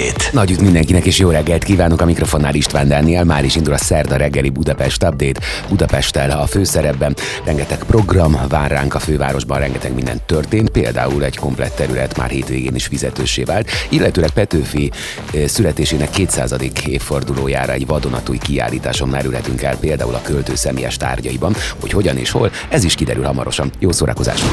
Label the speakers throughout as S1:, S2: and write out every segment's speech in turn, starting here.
S1: Update.
S2: Nagy üdv mindenkinek és jó reggelt kívánok a mikrofonnál István Dániel. Már is indul a szerda reggeli Budapest Update. Budapesttel a főszerepben rengeteg program vár ránk a fővárosban, rengeteg minden történt. Például egy komplett terület már hétvégén is fizetősé vált, illetőleg Petőfi eh, születésének 200. évfordulójára egy vadonatúj kiállításon merülhetünk el például a költő személyes tárgyaiban, hogy hogyan és hol, ez is kiderül hamarosan. Jó szórakozást!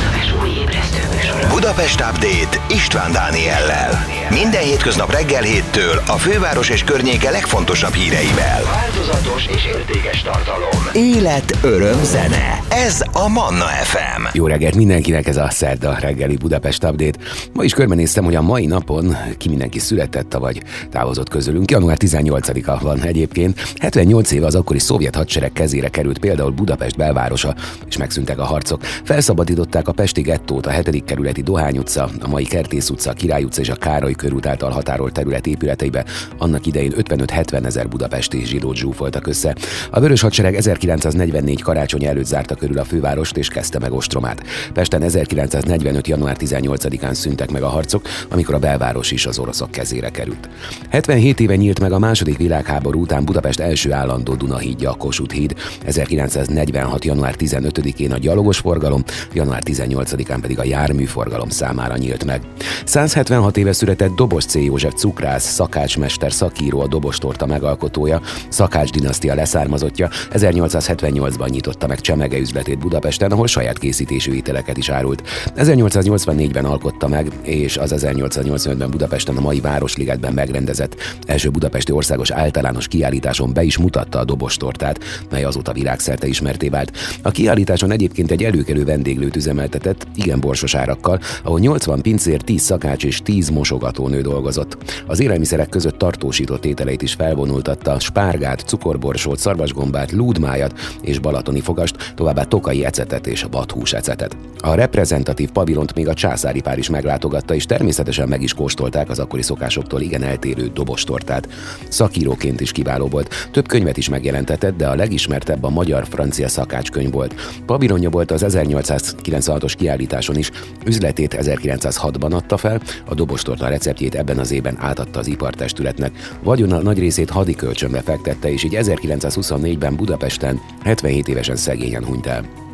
S1: Budapest Update István Dániellel. Minden hétköznap reggel héttől a főváros és környéke legfontosabb híreivel. Változatos és értékes tartalom. Élet, öröm, zene. Ez a Manna FM.
S2: Jó reggelt mindenkinek, ez a szerda reggeli Budapest Update. Ma is körbenéztem, hogy a mai napon ki mindenki született, vagy távozott közülünk. Január 18-a van egyébként. 78 éve az akkori szovjet hadsereg kezére került például Budapest belvárosa, és megszűntek a harcok. Felszabadították a Pesti gettót, a 7. kerületi Dohány utca, a mai Kertész utca, Király utca és a Károly körút által határolt terület épületeibe. Annak idején 55-70 ezer budapesti zsidót zsúfoltak össze. A Vörös Hadsereg 1944 karácsony előtt zárta körül a fővárost és kezdte meg ostromát. Pesten 1945. január 18-án szüntek meg a harcok, amikor a belváros is az oroszok kezére került. 77 éve nyílt meg a második világháború után Budapest első állandó Dunahídja, a Kossuth híd, 1946. január 15-én a gyalogos forgalom, január 18-án pedig a járműforgalom számára nyílt meg. 176 éve született Dobos C. József cukrász, szakácsmester, szakíró, a dobostorta megalkotója, szakács dinasztia leszármazottja, 1878-ban nyitotta meg csemege üzletét Budapesten, ahol saját készítésű ételeket is árult. 1884-ben alkotta meg, és az 1885-ben Budapesten a mai Városligetben megrendezett első budapesti országos általános kiállításon be is mutatta a dobostortát, mely azóta világszerte ismerté vált. A kiállításon egyébként egy előkelő vendéglőt üzemeltetett, igen borsos árakkal, ahol 80 pincér, 10 szakács és 10 mosogatónő dolgozott. Az élelmiszerek között tartósított ételeit is felvonultatta, spárgát, cukorborsót, szarvasgombát, lúdmájat és balatoni fogast, továbbá tokai ecetet és bathús ecetet. A reprezentatív pavilont még a császári pár is meglátogatta, és természetesen meg is kóstolták az akkori szokásoktól igen eltérő dobostortát. Szakíróként is kiváló volt, több könyvet is megjelentetett, de a legismertebb a magyar-francia szakácskönyv volt. Pavilonja volt az 1896-os kiállításon is, üzletét 1906-ban adta fel, a dobostorta receptjét ebben az évben átadta az ipartestületnek. Vagyona nagy részét hadikölcsönbe fektette, és így 1924-ben Budapesten 77 évesen szegényen hunyt el.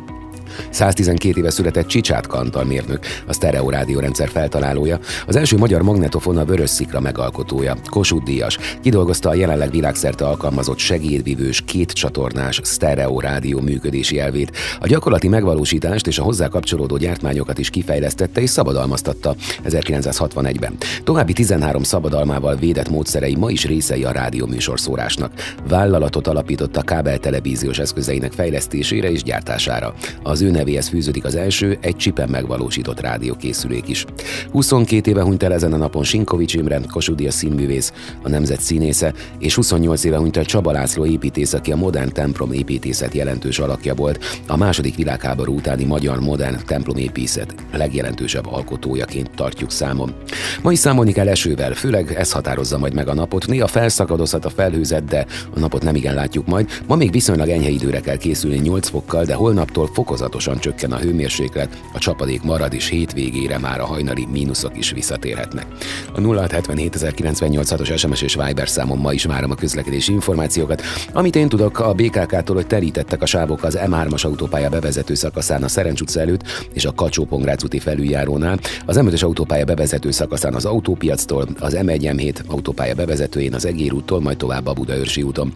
S2: 112 éve született Csicsát Kantal mérnök, a Stereo rádiórendszer feltalálója, az első magyar magnetofon a Vörös Szikra megalkotója, Kossuth Díjas, kidolgozta a jelenleg világszerte alkalmazott segédvívős két csatornás Stereo rádió működési elvét, a gyakorlati megvalósítást és a hozzá kapcsolódó gyártmányokat is kifejlesztette és szabadalmaztatta 1961-ben. További 13 szabadalmával védett módszerei ma is részei a rádió műsorszórásnak. Vállalatot alapított a kábel televíziós eszközeinek fejlesztésére és gyártására. Az ő nevéhez fűződik az első, egy csipen megvalósított rádiókészülék is. 22 éve hunyt el ezen a napon Sinkovics Imre, Kossuth színművész, a nemzet színésze, és 28 éve hunyt el Csaba László építész, aki a modern templom építészet jelentős alakja volt, a második világháború utáni magyar modern templomépítészet legjelentősebb alkotójaként tartjuk számon. Ma is számolni kell esővel, főleg ez határozza majd meg a napot. Néha felszakadozhat a felhőzet, de a napot nem igen látjuk majd. Ma még viszonylag enyhe időre kell készülni 8 fokkal, de holnaptól fokozatosan csökken a hőmérséklet, a csapadék marad és hétvégére már a hajnali mínuszok is visszatérhetnek. A 0677 os SMS és Viber számon ma is várom a közlekedési információkat. Amit én tudok a BKK-tól, hogy terítettek a sávok az M3-as autópálya bevezető szakaszán a Szerencs utca előtt és a kacsó úti felüljárónál, az M5-ös autópálya bevezető szakaszán az autópiactól, az M1-M7 autópálya bevezetőjén az Egér úttól, majd tovább a Budaörsi úton.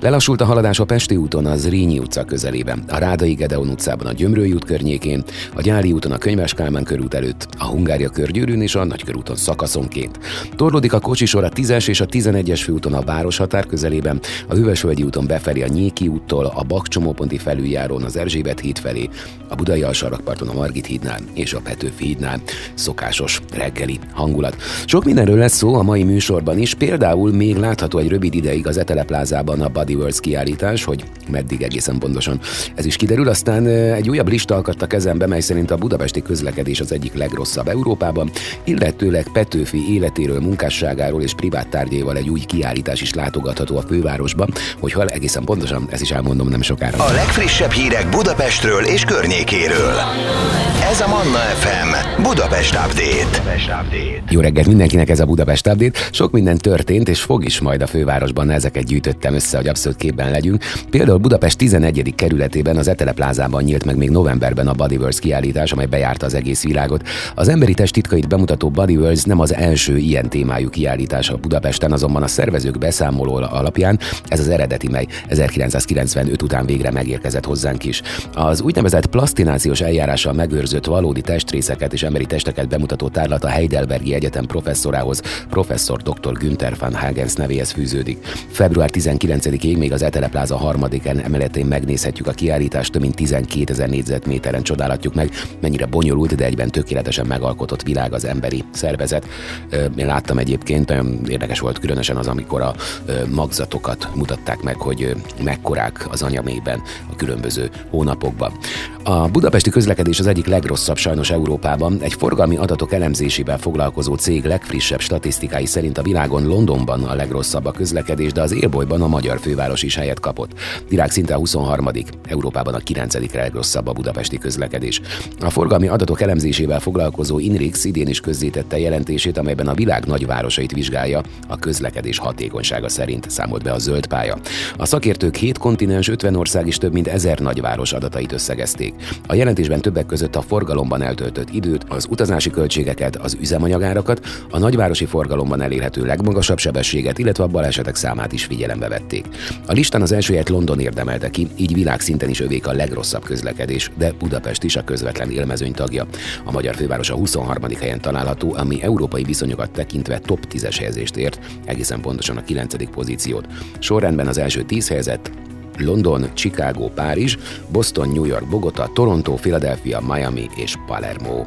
S2: Lelassult a haladás a Pesti úton az Rínyi utca közelében, a Rádai Gedeon utcában a Gyömrői út környékén, a Gyári úton a Könyves Kálmán körút előtt, a Hungária körgyűrűn és a Nagykörúton szakaszonként. Torlódik a kocsisor a 10-es és a 11-es főúton a városhatár közelében, a Hüvesvölgyi úton befelé a Nyéki úttól, a Bakcsomóponti felüljárón az Erzsébet híd felé, a Budai alsarrakparton a Margit hídnál és a Petőfi hídnál. Szokásos reggeli hangulat. Sok mindenről lesz szó a mai műsorban is, például még látható egy rövid ideig az Eteleplázában a Body Worlds kiállítás, hogy meddig egészen pontosan ez is kiderül, aztán egy Egy újabb lista akadt a kezembe, mely szerint a budapesti közlekedés az egyik legrosszabb Európában, illetőleg Petőfi életéről, munkásságáról és privát tárgyaival egy új kiállítás is látogatható a fővárosban, hogy hol egészen pontosan, ez is elmondom nem sokára.
S1: A legfrissebb hírek Budapestről és környékéről. Ez a Manna FM Budapest Update.
S2: Jó reggelt mindenkinek ez a Budapest Update. Sok minden történt, és fog is majd a fővárosban ezeket gyűjtöttem össze, hogy abszolút képben legyünk. Például Budapest 11. kerületében az Etele plázában nyílt meg még novemberben a Bodyverse kiállítás, amely bejárta az egész világot. Az emberi test titkait bemutató Bodyverse nem az első ilyen témájú kiállítás a Budapesten, azonban a szervezők beszámoló alapján ez az eredeti, mely 1995 után végre megérkezett hozzánk is. Az úgynevezett plasztinációs eljárással megőrzött valódi testrészeket és emberi testeket bemutató tárlat a Heidelbergi Egyetem professzorához, professzor dr. Günther van Hagens nevéhez fűződik. Február 19-ig még az Etele Plaza harmadik emeletén megnézhetjük a kiállítást, több mint 12 ezer négyzetméteren csodálhatjuk meg, mennyire bonyolult, de egyben tökéletesen megalkotott világ az emberi szervezet. Én láttam egyébként, nagyon érdekes volt különösen az, amikor a magzatokat mutatták meg, hogy mekkorák az anyamében a különböző hónapokban. A budapesti közlekedés az egyik legrosszabb sajnos Európában. Egy forgalmi adatok elemzésével foglalkozó cég legfrissebb statisztikái szerint a világon Londonban a legrosszabb a közlekedés, de az élbolyban a magyar főváros is helyet kapott. Virág szinte a 23. Európában a 9. legrosszabb a budapesti közlekedés. A forgalmi adatok elemzésével foglalkozó Inrix idén is közzétette jelentését, amelyben a világ nagyvárosait vizsgálja a közlekedés hatékonysága szerint számolt be a zöld pálya. A szakértők 7 kontinens, 50 ország és több mint ezer nagyváros adatait összegezték. A jelentésben többek között a forgalomban eltöltött időt, az utazási költségeket, az üzemanyagárakat, a nagyvárosi forgalomban elérhető legmagasabb sebességet, illetve a balesetek számát is figyelembe vették. A listán az első helyet London érdemelte ki, így világszinten is övék a legrosszabb közlekedés, de Budapest is a közvetlen élmezőny tagja. A magyar főváros a 23. helyen található, ami európai viszonyokat tekintve top 10-es helyezést ért, egészen pontosan a 9. pozíciót. Sorrendben az első 10 helyezett London, Chicago, Párizs, Boston, New York, Bogota, Toronto, Philadelphia, Miami és Palermo.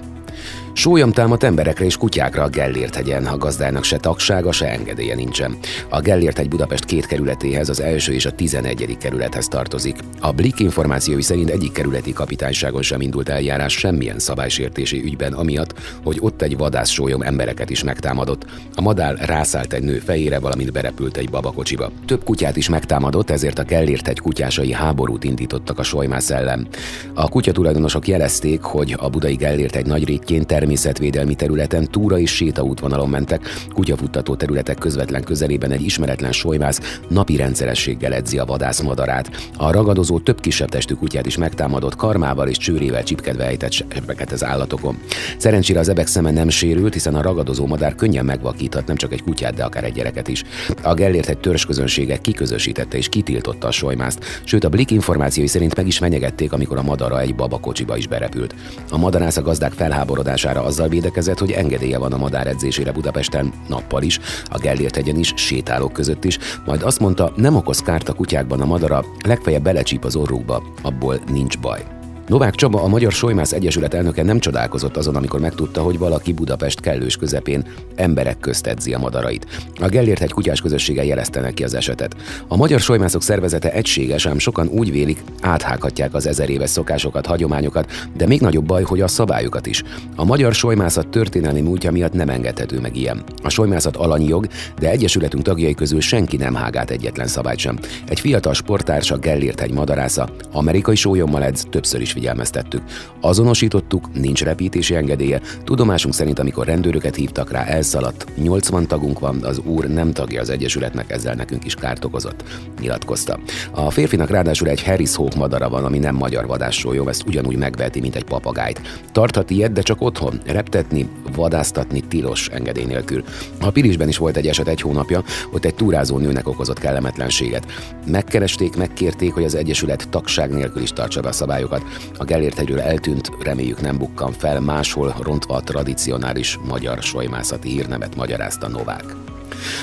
S2: Sólyom támadt emberekre és kutyákra a Gellért hegyen, a gazdának se tagsága, se engedélye nincsen. A Gellért hegy Budapest két kerületéhez, az első és a 11. kerülethez tartozik. A Blik információi szerint egyik kerületi kapitányságon sem indult eljárás semmilyen szabálysértési ügyben, amiatt, hogy ott egy vadász sólyom embereket is megtámadott. A madár rászállt egy nő fejére, valamint berepült egy babakocsiba. Több kutyát is megtámadott, ezért a Gellért hegy kutyásai háborút indítottak a solymász ellen. A kutyatulajdonosok jelezték, hogy a budai Gellért egy nagy rétjén természetvédelmi területen túra és sétaútvonalon mentek, kutyafuttató területek közvetlen közelében egy ismeretlen solymász napi rendszerességgel edzi a vadász madarát. A ragadozó több kisebb testű kutyát is megtámadott, karmával és csőrével csipkedve ejtett sebeket az állatokon. Szerencsére az ebek szeme nem sérült, hiszen a ragadozó madár könnyen megvakíthat nem csak egy kutyát, de akár egy gyereket is. A Gellért egy törzsközönsége kiközösítette és kitiltotta a solymászt, sőt a Blik információi szerint meg is fenyegették, amikor a madara egy babakocsiba is berepült. A madarász a gazdák felháborodására hatására azzal védekezett, hogy engedélye van a madár edzésére Budapesten. Nappal is, a Gellért hegyen is, sétálók között is, majd azt mondta, nem okoz kárt a kutyákban a madara, legfeljebb belecsíp az orrukba, abból nincs baj. Novák Csaba, a Magyar Solymász Egyesület elnöke nem csodálkozott azon, amikor megtudta, hogy valaki Budapest kellős közepén emberek közt edzi a madarait. A Gellért egy kutyás közössége jelezte neki az esetet. A Magyar Solymászok szervezete egységes, ám sokan úgy vélik, áthághatják az ezer éves szokásokat, hagyományokat, de még nagyobb baj, hogy a szabályokat is. A magyar solymászat történelmi múltja miatt nem engedhető meg ilyen. A solymászat alanyjog, de egyesületünk tagjai közül senki nem hágát egyetlen szabályt sem. Egy fiatal sporttársa Gellért egy madarásza, amerikai sólyommal edz, többször is figyelmeztettük. Azonosítottuk, nincs repítési engedélye, tudomásunk szerint, amikor rendőröket hívtak rá, elszaladt. 80 tagunk van, az úr nem tagja az Egyesületnek, ezzel nekünk is kárt okozott, nyilatkozta. A férfinak ráadásul egy Harris Hawk madara van, ami nem magyar vadássólyom, ezt ugyanúgy megveheti, mint egy papagájt. Tarthat ilyet, de csak otthon. Reptetni, vadásztatni tilos engedély nélkül. A Pirisben is volt egy eset egy hónapja, ott egy túrázó nőnek okozott kellemetlenséget. Megkeresték, megkérték, hogy az Egyesület tagság nélkül is tartsa be a szabályokat. A Gellért hegyről eltűnt, reméljük nem bukkan fel, máshol rontva a tradicionális magyar solymászati hírnevet magyarázta Novák.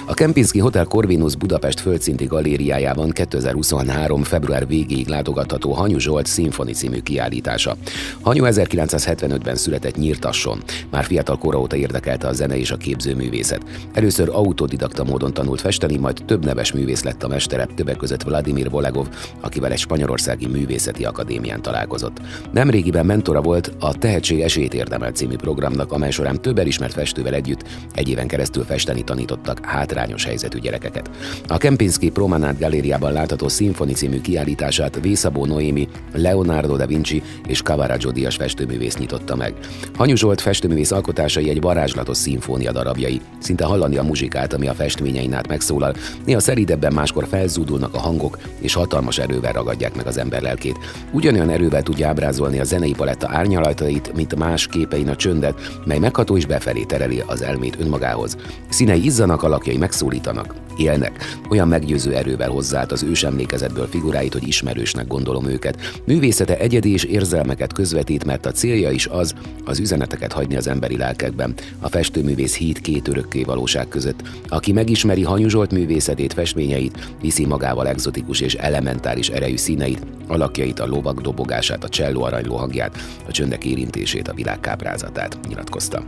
S2: A Kempinski Hotel Corvinus Budapest földszinti galériájában 2023. február végéig látogatható Hanyu Zsolt Szimfoni című kiállítása. Hanyu 1975-ben született Nyírtasson. Már fiatal kora óta érdekelte a zene és a képzőművészet. Először autodidakta módon tanult festeni, majd több neves művész lett a mestere, többek között Vladimir Volegov, akivel egy spanyolországi művészeti akadémián találkozott. Nemrégiben mentora volt a Tehetség esélyt érdemel című programnak, amely során több elismert festővel együtt egy éven keresztül festeni tanítottak hátrányos helyzetű gyerekeket. A Kempinski Promenade galériában látható Symphony című kiállítását Vészabó Noémi, Leonardo da Vinci és Cavaraggio díjas festőművész nyitotta meg. Hanyu Zsolt festőművész alkotásai egy varázslatos szimfónia darabjai. Szinte hallani a muzsikát, ami a festményein át megszólal, néha szeridebben máskor felzúdulnak a hangok, és hatalmas erővel ragadják meg az ember lelkét. Ugyanolyan erővel tudja ábrázolni a zenei paletta árnyalatait, mint más képein a csöndet, mely megható és befelé tereli az elmét önmagához. Színei izzanak, alakjai megszólítanak, élnek. Olyan meggyőző erővel hozzáállt az ősemlékezetből figuráit, hogy ismerősnek gondolom őket. Művészete egyedi és érzelmeket közvetít, mert a célja is az, az üzeneteket hagyni az emberi lelkekben. A festőművész híd két örökké valóság között. Aki megismeri hanyuzsolt művészetét, festményeit, viszi magával egzotikus és elementáris erejű színeit, alakjait, a lovak dobogását, a cselló aranyló hangját, a csöndek érintését, a világ káprázatát, nyilatkozta.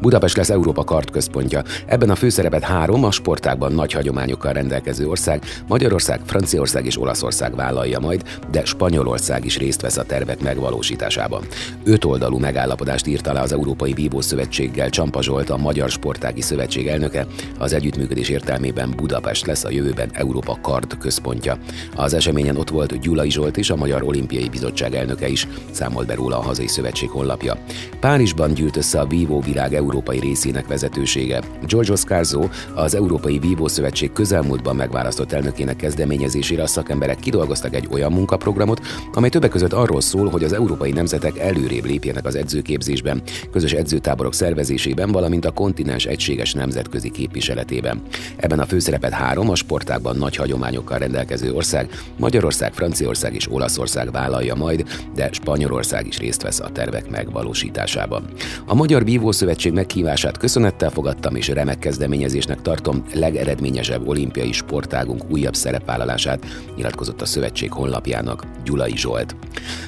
S2: Budapest lesz Európa kartközpontja. Ebben a főszerepet három a sportákban nagy hagyományokkal rendelkező ország, Magyarország, Franciaország és Olaszország vállalja majd, de Spanyolország is részt vesz a tervek megvalósításában. Öt oldalú megállapodást írt alá az Európai Vívó Szövetséggel Csampa Zsolt, a Magyar Sportági Szövetség elnöke. Az együttműködés értelmében Budapest lesz a jövőben Európa kard központja. Az eseményen ott volt Gyulai Zsolt és a Magyar Olimpiai Bizottság elnöke is, számolt be róla a hazai szövetség honlapja. Párizsban gyűlt össze a Vívó világ európai részének vezetősége. George Scarzo, az Európai Vívó Szövetség közelmúltban megválasztott elnökének kezdeményezésére a szakemberek kidolgoztak egy olyan munkaprogramot, amely többek között arról szól, hogy az európai nemzetek előrébb lépjenek az edzőképzésben, közös edzőtáborok szervezésében, valamint a kontinens egységes nemzetközi képviseletében. Ebben a főszerepet három a sportákban nagy hagyományokkal rendelkező ország, Magyarország, Franciaország és Olaszország vállalja majd, de Spanyolország is részt vesz a tervek megvalósításában. A Magyar Vívó Szövetség meghívását köszönettel fogadtam, és remek kezdeményezésnek tartom legeredményesebb olimpiai sportágunk újabb szerepvállalását, nyilatkozott a szövetség honlapjának Gyulai Zsolt.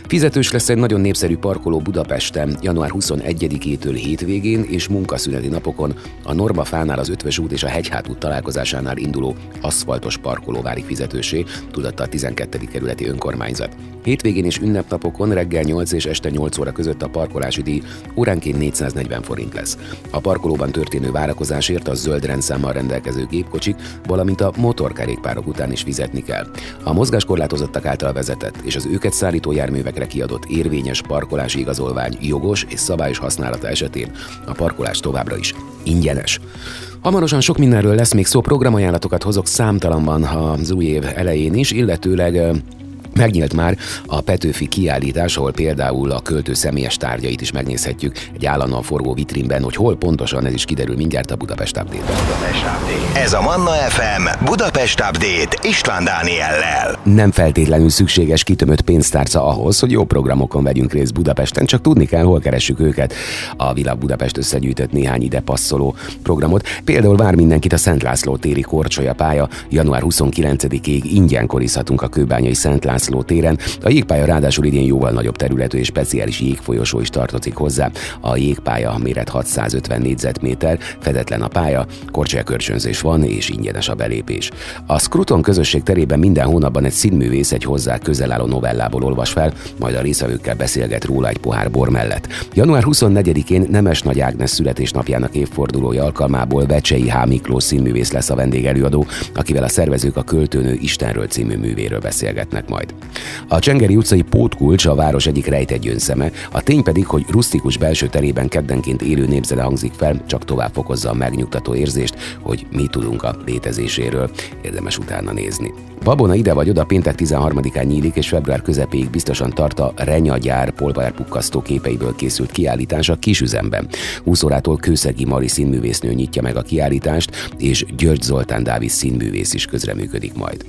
S2: Fizetős lesz egy nagyon népszerű parkoló Budapesten január 21-től hétvégén és munkaszüneti napokon a Norma Fánál az Ötvös út és a Hegyhát út találkozásánál induló aszfaltos parkoló válik fizetősé, tudatta a 12. kerületi önkormányzat. Hétvégén és ünnepnapokon reggel 8 és este 8 óra között a parkolási díj óránként 440 forint lesz. A parkolóban történő várakozásért a zöld rendszámmal rendelkező gépkocsik, valamint a motorkerékpárok után is fizetni kell. A mozgáskorlátozottak által vezetett és az őket szállító járművekre kiadott érvényes parkolási igazolvány jogos és szabályos használata esetén a parkolás továbbra is ingyenes. Hamarosan sok mindenről lesz még szó, programajánlatokat hozok számtalanban az új év elején is, illetőleg Megnyílt már a Petőfi kiállítás, ahol például a költő személyes tárgyait is megnézhetjük egy állandóan forgó vitrínben, hogy hol pontosan ez is kiderül mindjárt a Budapest update.
S1: Ez a Manna FM Budapest Update István Dániellel.
S2: Nem feltétlenül szükséges kitömött pénztárca ahhoz, hogy jó programokon vegyünk részt Budapesten, csak tudni kell, hol keressük őket. A Világ Budapest összegyűjtött néhány ide passzoló programot. Például vár mindenkit a Szent László téri Korcsolya pálya. Január 29-ig ingyen korizhatunk a kőbányai Szent László László téren. A jégpálya ráadásul idén jóval nagyobb területű és speciális jégfolyosó is tartozik hozzá. A jégpálya méret 650 négyzetméter, fedetlen a pálya, korcsolykörcsönzés van és ingyenes a belépés. A Scruton közösség terében minden hónapban egy színművész egy hozzá közel álló novellából olvas fel, majd a részvevőkkel beszélget róla egy pohár bor mellett. Január 24-én Nemes Nagy Ágnes születésnapjának évfordulója alkalmából Becsei H. Miklós színművész lesz a vendégelőadó, akivel a szervezők a költőnő Istenről című művéről beszélgetnek majd. A Csengeri utcai pótkulcs a város egyik rejtett gyönszeme, a tény pedig, hogy rustikus belső terében keddenként élő népzene hangzik fel, csak tovább fokozza a megnyugtató érzést, hogy mi tudunk a létezéséről. Érdemes utána nézni. Babona ide vagy oda péntek 13-án nyílik, és február közepéig biztosan tart a Renyagyár polvárpukkasztó képeiből készült kiállítás a kisüzemben. 20 órától Kőszegi Mari színművésznő nyitja meg a kiállítást, és György Zoltán Dávid színművész is közreműködik majd.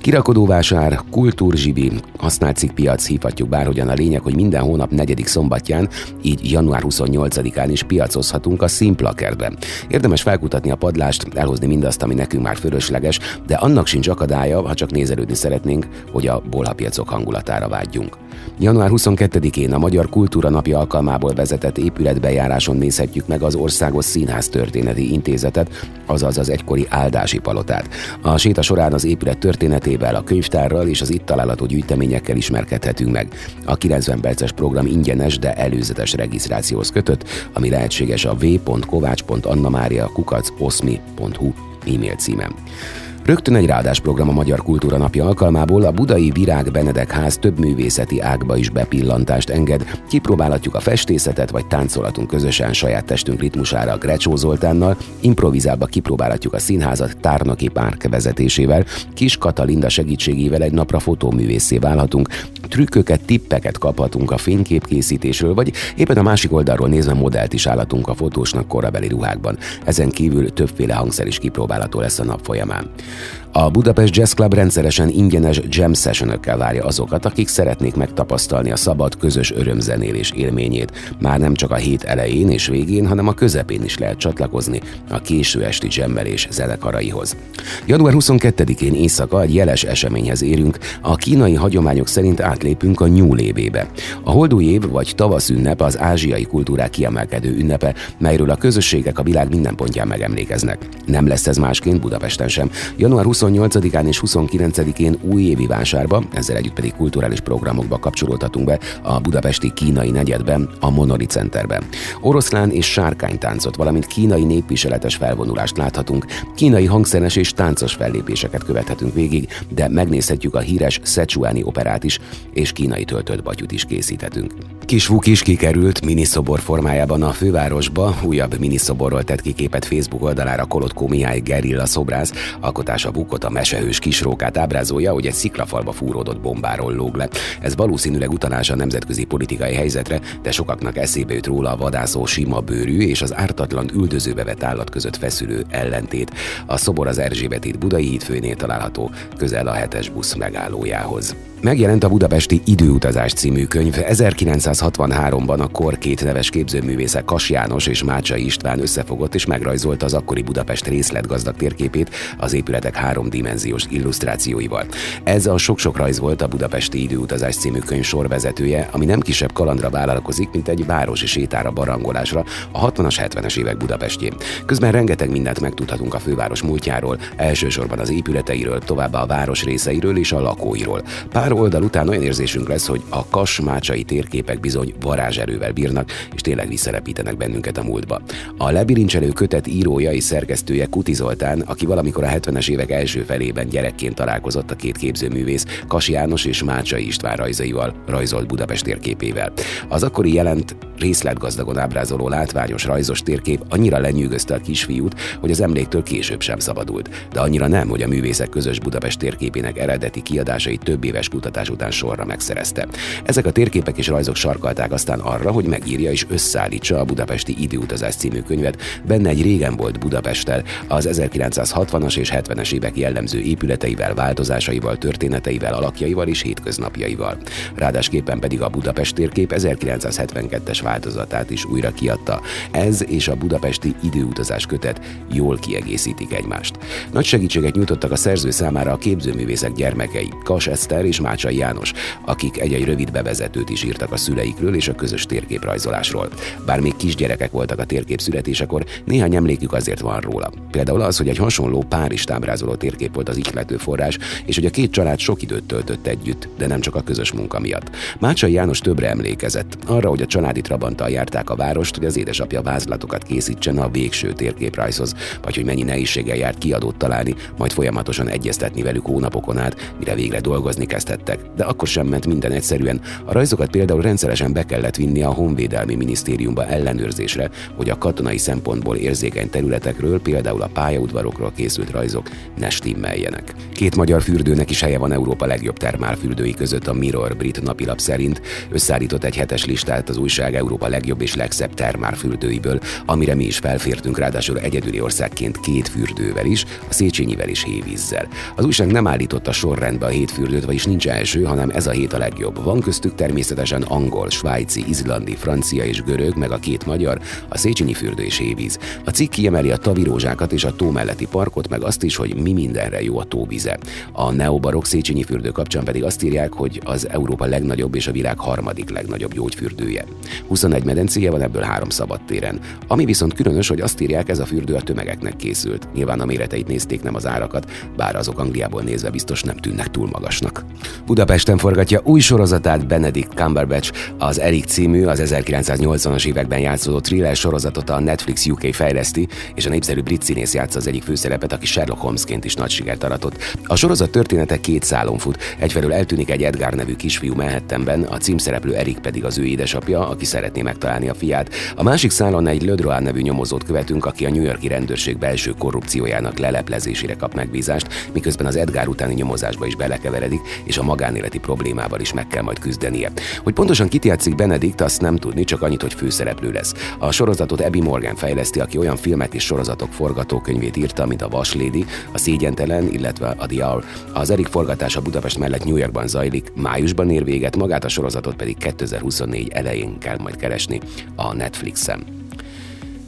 S2: Kirakodóvásár, kultúrzsibi, használt piac hívhatjuk bárhogyan a lényeg, hogy minden hónap negyedik szombatján, így január 28-án is piacozhatunk a Szimplakertben. Érdemes felkutatni a padlást, elhozni mindazt, ami nekünk már fölösleges, de annak sincs akadálya, ha csak nézelődni szeretnénk, hogy a bolhapiacok hangulatára vágyjunk. Január 22-én a Magyar Kultúra Napja alkalmából vezetett épületbejáráson nézhetjük meg az Országos Színház Történeti Intézetet, azaz az egykori áldási palotát. A séta során az épület történetével, a könyvtárral és az itt található gyűjteményekkel ismerkedhetünk meg. A 90 perces program ingyenes, de előzetes regisztrációhoz kötött, ami lehetséges a v.kovács.annamaria.kukac.oszmi.hu e-mail címen. Rögtön egy program a Magyar Kultúra Napja alkalmából a Budai Virág Benedek ház több művészeti ágba is bepillantást enged. Kipróbálhatjuk a festészetet, vagy táncolhatunk közösen saját testünk ritmusára Grecsó Zoltánnal, improvizálva kipróbálhatjuk a színházat Tárnoki Párk vezetésével, Kis Katalinda segítségével egy napra fotóművészé válhatunk, trükköket, tippeket kaphatunk a fényképkészítésről, vagy éppen a másik oldalról nézve modellt is állatunk a fotósnak korabeli ruhákban. Ezen kívül többféle hangszer is kipróbálható lesz a nap folyamán. A Budapest Jazz Club rendszeresen ingyenes jam session várja azokat, akik szeretnék megtapasztalni a szabad, közös örömzenélés élményét. Már nem csak a hét elején és végén, hanem a közepén is lehet csatlakozni a késő esti jammelés zenekaraihoz. Január 22-én éjszaka egy jeles eseményhez érünk, a kínai hagyományok szerint átlépünk a nyúlévébe. A holdúj év vagy tavaszünnep az ázsiai kultúrák kiemelkedő ünnepe, melyről a közösségek a világ minden pontján megemlékeznek. Nem lesz ez másként Budapesten sem. Január 28-án és 29-én újévi vásárba, ezzel együtt pedig kulturális programokba kapcsolódhatunk be a budapesti kínai negyedben, a Monori Centerben. Oroszlán és sárkánytáncot, valamint kínai népviseletes felvonulást láthatunk, kínai hangszeres és táncos fellépéseket követhetünk végig, de megnézhetjük a híres Szecsuáni operát is, és kínai töltött batyut is készíthetünk. Vuk is kikerült miniszobor formájában a fővárosba, újabb miniszoborról tett ki képet Facebook oldalára Kolotkó Mihály Gerilla szobrász, alkotása Vukot a mesehős kisrókát ábrázolja, hogy egy sziklafalba fúródott bombáról lóg le. Ez valószínűleg utalás a nemzetközi politikai helyzetre, de sokaknak eszébe jut róla a vadászó sima bőrű és az ártatlan üldözőbe vett állat között feszülő ellentét. A szobor az Erzsébet híd Budai hídfőnél található, közel a hetes busz megállójához. Megjelent a Budapesti Időutazás című könyv. 1963-ban a kor két neves képzőművészek Kas János és Mácsai István összefogott és megrajzolta az akkori Budapest részletgazdag térképét az épületek háromdimenziós illusztrációival. Ez a sok-sok rajz volt a Budapesti Időutazás című könyv sorvezetője, ami nem kisebb kalandra vállalkozik, mint egy városi sétára barangolásra a 60-as, 70-es évek Budapestjén. Közben rengeteg mindent megtudhatunk a főváros múltjáról, elsősorban az épületeiről, továbbá a város részeiről és a lakóiról. Pár Pár oldal után olyan érzésünk lesz, hogy a kasmácsai térképek bizony varázserővel bírnak, és tényleg visszarepítenek bennünket a múltba. A lebirincselő kötet írója és szerkesztője Kuti Zoltán, aki valamikor a 70-es évek első felében gyerekként találkozott a két képzőművész, Kas János és Mácsai István rajzaival, rajzolt Budapest térképével. Az akkori jelent részletgazdagon ábrázoló látványos rajzos térkép annyira lenyűgözte a kisfiút, hogy az emléktől később sem szabadult. De annyira nem, hogy a művészek közös Budapest térképének eredeti kiadásai több éves kutatás után sorra megszerezte. Ezek a térképek és rajzok sarkalták aztán arra, hogy megírja és összeállítsa a Budapesti Időutazás című könyvet, benne egy régen volt Budapesttel, az 1960-as és 70-es évek jellemző épületeivel, változásaival, történeteivel, alakjaival és hétköznapjaival. Ráadásképpen pedig a Budapest térkép 1972-es változatát is újra kiadta. Ez és a budapesti időutazás kötet jól kiegészítik egymást. Nagy segítséget nyújtottak a szerző számára a képzőművészek gyermekei, Kas Eszter és Mácsai János, akik egy-egy rövid bevezetőt is írtak a szüleikről és a közös térképrajzolásról. Bár még kisgyerekek voltak a térkép születésekor, néhány emlékük azért van róla. Például az, hogy egy hasonló Párizs ábrázoló térkép volt az ihlető forrás, és hogy a két család sok időt töltött együtt, de nem csak a közös munka miatt. Mácsai János többre emlékezett, arra, hogy a családi trabanttal járták a várost, hogy az édesapja vázlatokat készítsen a végső térképrajzhoz, vagy hogy mennyi nehézséggel járt kiadót találni, majd folyamatosan egyeztetni velük hónapokon át, mire végre dolgozni kezdett lettek, de akkor sem ment minden egyszerűen. A rajzokat például rendszeresen be kellett vinni a Honvédelmi Minisztériumba ellenőrzésre, hogy a katonai szempontból érzékeny területekről, például a pályaudvarokról készült rajzok ne stimmeljenek. Két magyar fürdőnek is helye van Európa legjobb termálfürdői között a Mirror brit napilap szerint. Összeállított egy hetes listát az újság Európa legjobb és legszebb termálfürdőiből, amire mi is felfértünk, ráadásul egyedüli országként két fürdővel is, a Széchenyivel és Hévízzel. Az újság nem állította sorrendbe a hét fürdőt, vagyis nincs első, hanem ez a hét a legjobb. Van köztük természetesen angol, svájci, izlandi, francia és görög, meg a két magyar, a Széchenyi fürdő és Hévíz. A cikk kiemeli a tavirózsákat és a tó melletti parkot, meg azt is, hogy mi mindenre jó a tóvize. A neobarok Széchenyi fürdő kapcsán pedig azt írják, hogy az Európa legnagyobb és a világ harmadik legnagyobb gyógyfürdője. 21 medencéje van, ebből három szabadtéren. Ami viszont különös, hogy azt írják, ez a fürdő a tömegeknek készült. Nyilván a méreteit nézték, nem az árakat, bár azok Angliából nézve biztos nem tűnnek túl magasnak. Budapesten forgatja új sorozatát Benedict Cumberbatch, az Eric című, az 1980-as években játszódó thriller sorozatot a Netflix UK fejleszti, és a népszerű brit színész játsza az egyik főszerepet, aki Sherlock Holmesként is nagy sikert aratott. A sorozat története két szálon fut. Egyfelől eltűnik egy Edgar nevű kisfiú Manhattanben, a címszereplő Erik pedig az ő édesapja, aki szeretné megtalálni a fiát. A másik szálon egy Lödroán nevű nyomozót követünk, aki a New Yorki rendőrség belső korrupciójának leleplezésére kap megbízást, miközben az Edgar utáni nyomozásba is belekeveredik, és a magánéleti problémával is meg kell majd küzdenie. Hogy pontosan kit játszik Benedikt, azt nem tudni, csak annyit, hogy főszereplő lesz. A sorozatot Abby Morgan fejleszti, aki olyan filmek és sorozatok forgatókönyvét írta, mint a Vaslédi, a Szégyentelen, illetve a The Hour. Az Erik forgatása Budapest mellett New Yorkban zajlik, májusban ér véget, magát a sorozatot pedig 2024 elején kell majd keresni a Netflixen.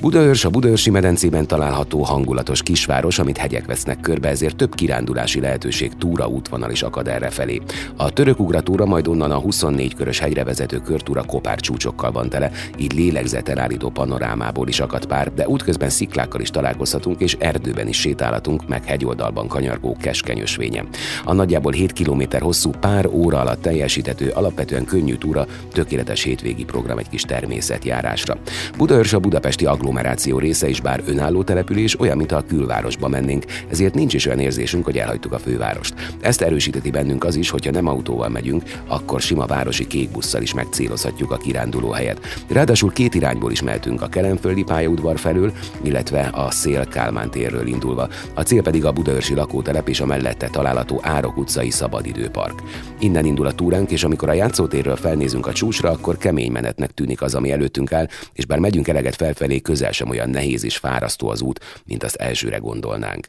S2: Budaörs a Budaörsi medencében található hangulatos kisváros, amit hegyek vesznek körbe, ezért több kirándulási lehetőség, túra útvonal is akad erre felé. A török ugratúra majd onnan a 24 körös hegyre vezető körtúra kopár csúcsokkal van tele, így lélegzeten állító panorámából is akad pár, de útközben sziklákkal is találkozhatunk, és erdőben is sétálhatunk, meg hegyoldalban kanyargó keskeny ösvényen. A nagyjából 7 km hosszú pár óra alatt teljesíthető, alapvetően könnyű túra, tökéletes hétvégi program egy kis természetjárásra. Budaörs a budapesti agló agglomeráció része is, bár önálló település, olyan, mint a külvárosba mennénk, ezért nincs is olyan érzésünk, hogy elhagytuk a fővárost. Ezt erősíteti bennünk az is, hogyha nem autóval megyünk, akkor sima városi kék busszal is megcélozhatjuk a kiránduló helyet. Ráadásul két irányból is mehetünk a Kelenföldi pályaudvar felől, illetve a Szél Kálmán térről indulva. A cél pedig a Budaörsi lakótelep és a mellette található Árok utcai szabadidőpark. Innen indul a túránk, és amikor a játszótérről felnézünk a csúcsra, akkor kemény menetnek tűnik az, ami előttünk áll, és bár megyünk eleget felfelé, köz közel sem olyan nehéz és fárasztó az út, mint azt elsőre gondolnánk.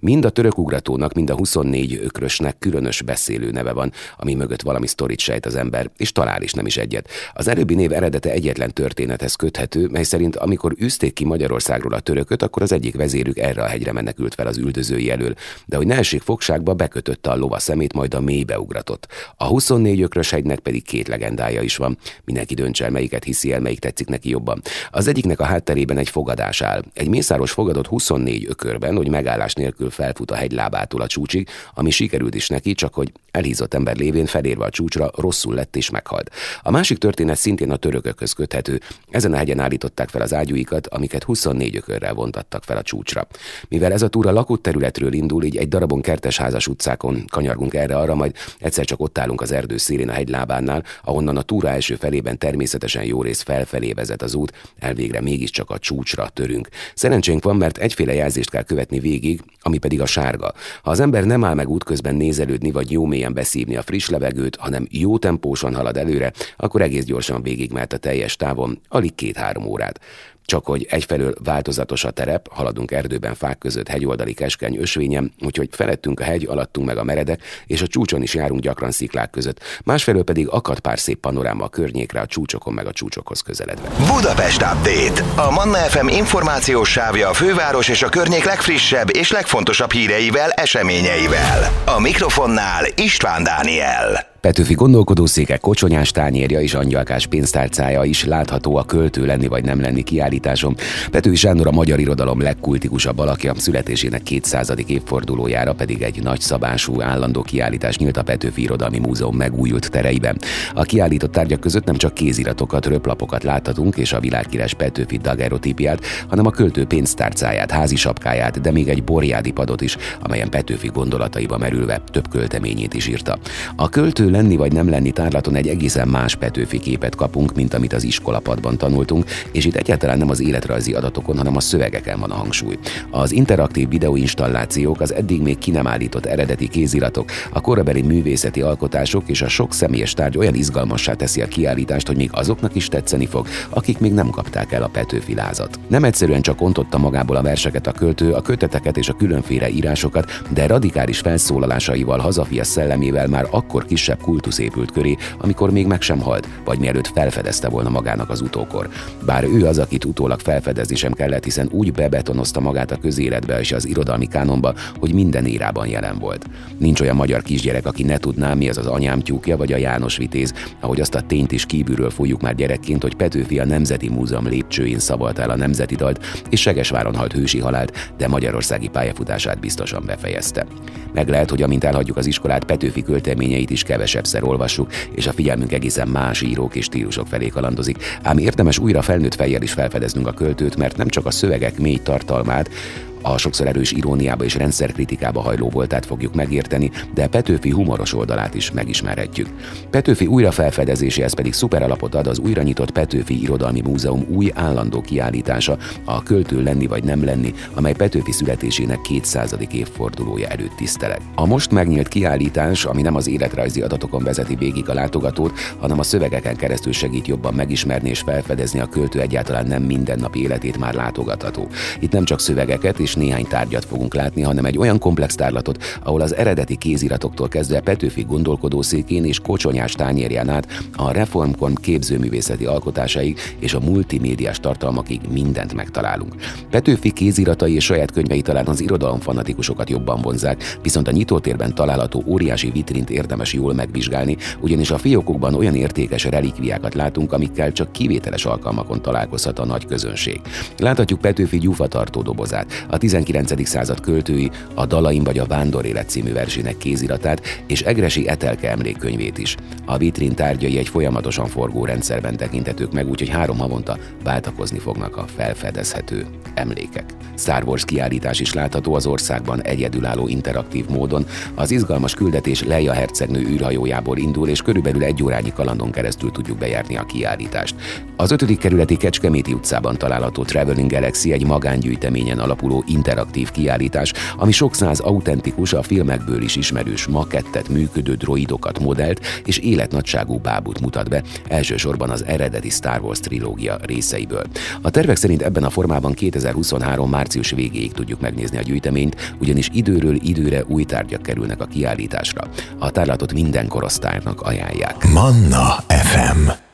S2: Mind a török ugratónak, mind a 24 ökrösnek különös beszélő neve van, ami mögött valami sztorit sejt az ember, és talál is nem is egyet. Az előbbi név eredete egyetlen történethez köthető, mely szerint amikor üzték ki Magyarországról a törököt, akkor az egyik vezérük erre a hegyre menekült fel az üldözői elől, de hogy ne essék fogságba, bekötötte a lova szemét, majd a mélybe ugratott. A 24 ökrös hegynek pedig két legendája is van. Mindenki döntse el, melyiket hiszi el, melyik tetszik neki jobban. Az egyiknek a hátterében egy fogadás áll. Egy mészáros fogadott 24 ökörben, hogy megállás nélkül nélkül felfut a hegylábától a csúcsig, ami sikerült is neki, csak hogy elhízott ember lévén felérve a csúcsra rosszul lett és meghalt. A másik történet szintén a törökökhöz köthető. Ezen a hegyen állították fel az ágyúikat, amiket 24 ökörrel vontattak fel a csúcsra. Mivel ez a túra lakott területről indul, így egy darabon kertesházas utcákon kanyargunk erre-arra, majd egyszer csak ott állunk az erdő szélén a hegylábánál, ahonnan a túra első felében természetesen jó rész felfelé vezet az út, elvégre mégiscsak a csúcsra törünk. Szerencsénk van, mert egyféle jelzést kell követni végig, ami ami pedig a sárga. Ha az ember nem áll meg útközben nézelődni, vagy jó mélyen beszívni a friss levegőt, hanem jó tempósan halad előre, akkor egész gyorsan végigmehet a teljes távon, alig két-három órát. Csak hogy egyfelől változatos a terep, haladunk erdőben, fák között, hegyoldali keskeny ösvényen, úgyhogy felettünk a hegy, alattunk meg a meredek, és a csúcson is járunk gyakran sziklák között. Másfelől pedig akad pár szép panoráma a környékre, a csúcsokon meg a csúcsokhoz közeledve.
S1: Budapest Update. A Manna FM információs sávja a főváros és a környék legfrissebb és legfontosabb híreivel, eseményeivel. A mikrofonnál István Dániel.
S2: Petőfi gondolkodószéke, kocsonyás tányérja és angyalkás pénztárcája is látható a költő lenni vagy nem lenni kiállításom. Petőfi Sándor a magyar irodalom legkultikusabb alakja, születésének 200. évfordulójára pedig egy nagyszabású állandó kiállítás nyílt a Petőfi Irodalmi Múzeum megújult tereiben. A kiállított tárgyak között nem csak kéziratokat, röplapokat láthatunk és a világkírás Petőfi dagerotípiát, hanem a költő pénztárcáját, házi sapkáját, de még egy borjádi padot is, amelyen Petőfi gondolataiba merülve több költeményét is írta. A költő lenni vagy nem lenni tárlaton egy egészen más Petőfi képet kapunk, mint amit az iskolapadban tanultunk, és itt egyáltalán nem az életrajzi adatokon, hanem a szövegeken van a hangsúly. Az interaktív videóinstallációk, az eddig még ki nem állított eredeti kéziratok, a korabeli művészeti alkotások és a sok személyes tárgy olyan izgalmassá teszi a kiállítást, hogy még azoknak is tetszeni fog, akik még nem kapták el a Petőfi lázat. Nem egyszerűen csak ontotta magából a verseket a költő, a köteteket és a különféle írásokat, de radikális felszólalásaival, hazafia szellemével már akkor kisebb kultusz épült köré, amikor még meg sem halt, vagy mielőtt felfedezte volna magának az utókor. Bár ő az, akit utólag felfedezni sem kellett, hiszen úgy bebetonozta magát a közéletbe és az irodalmi kánonba, hogy minden érában jelen volt. Nincs olyan magyar kisgyerek, aki ne tudná, mi az az anyám tyúkja vagy a János vitéz, ahogy azt a tényt is kívülről fújjuk már gyerekként, hogy Petőfi a Nemzeti Múzeum lépcsőjén szavalta el a nemzeti dalt, és Segesváron halt hősi halált, de magyarországi pályafutását biztosan befejezte. Meg lehet, hogy amint elhagyjuk az iskolát, Petőfi költeményeit is kevesebbszer olvassuk, és a figyelmünk egészen más írók és stílusok felé kalandozik. Ám érdemes újra felnőtt fejjel is felfedeznünk a költőt, mert nem csak a szövegek mély tartalmát, a sokszor erős iróniába és rendszerkritikába hajló voltát fogjuk megérteni, de Petőfi humoros oldalát is megismerhetjük. Petőfi újrafelfedezéséhez pedig szuper alapot ad az újra nyitott Petőfi Irodalmi Múzeum új állandó kiállítása, a Költő lenni vagy nem lenni, amely Petőfi születésének 200. évfordulója előtt tisztelet. A most megnyílt kiállítás, ami nem az életrajzi adatokon vezeti végig a látogatót, hanem a szövegeken keresztül segít jobban megismerni és felfedezni a költő egyáltalán nem mindennapi életét már látogatható. Itt nem csak szövegeket és néhány tárgyat fogunk látni, hanem egy olyan komplex tárlatot, ahol az eredeti kéziratoktól kezdve Petőfi gondolkodószékén és kocsonyás tányérján át a reformkon képzőművészeti alkotásaig és a multimédiás tartalmakig mindent megtalálunk. Petőfi kéziratai és saját könyvei talán az irodalom fanatikusokat jobban vonzák, viszont a nyitótérben található óriási vitrint érdemes jól megvizsgálni, ugyanis a fiókokban olyan értékes relikviákat látunk, amikkel csak kivételes alkalmakon találkozhat a nagy közönség. Láthatjuk Petőfi gyufatartó dobozát, a 19. század költői a Dalaim vagy a Vándor című versének kéziratát és Egresi Etelke emlékkönyvét is. A vitrin tárgyai egy folyamatosan forgó rendszerben tekintetők meg, úgyhogy három havonta váltakozni fognak a felfedezhető emlékek. Star Wars kiállítás is látható az országban egyedülálló interaktív módon. Az izgalmas küldetés Leia hercegnő űrhajójából indul, és körülbelül egy órányi kalandon keresztül tudjuk bejárni a kiállítást. Az ötödik kerületi Kecskeméti utcában található Traveling Galaxy egy magángyűjteményen alapuló interaktív kiállítás, ami sok száz autentikus, a filmekből is ismerős makettet, működő droidokat, modellt és életnagyságú bábút mutat be, elsősorban az eredeti Star Wars trilógia részeiből. A tervek szerint ebben a formában 2023. március végéig tudjuk megnézni a gyűjteményt, ugyanis időről időre új tárgyak kerülnek a kiállításra. A tárlatot minden korosztálynak ajánlják.
S1: Manna FM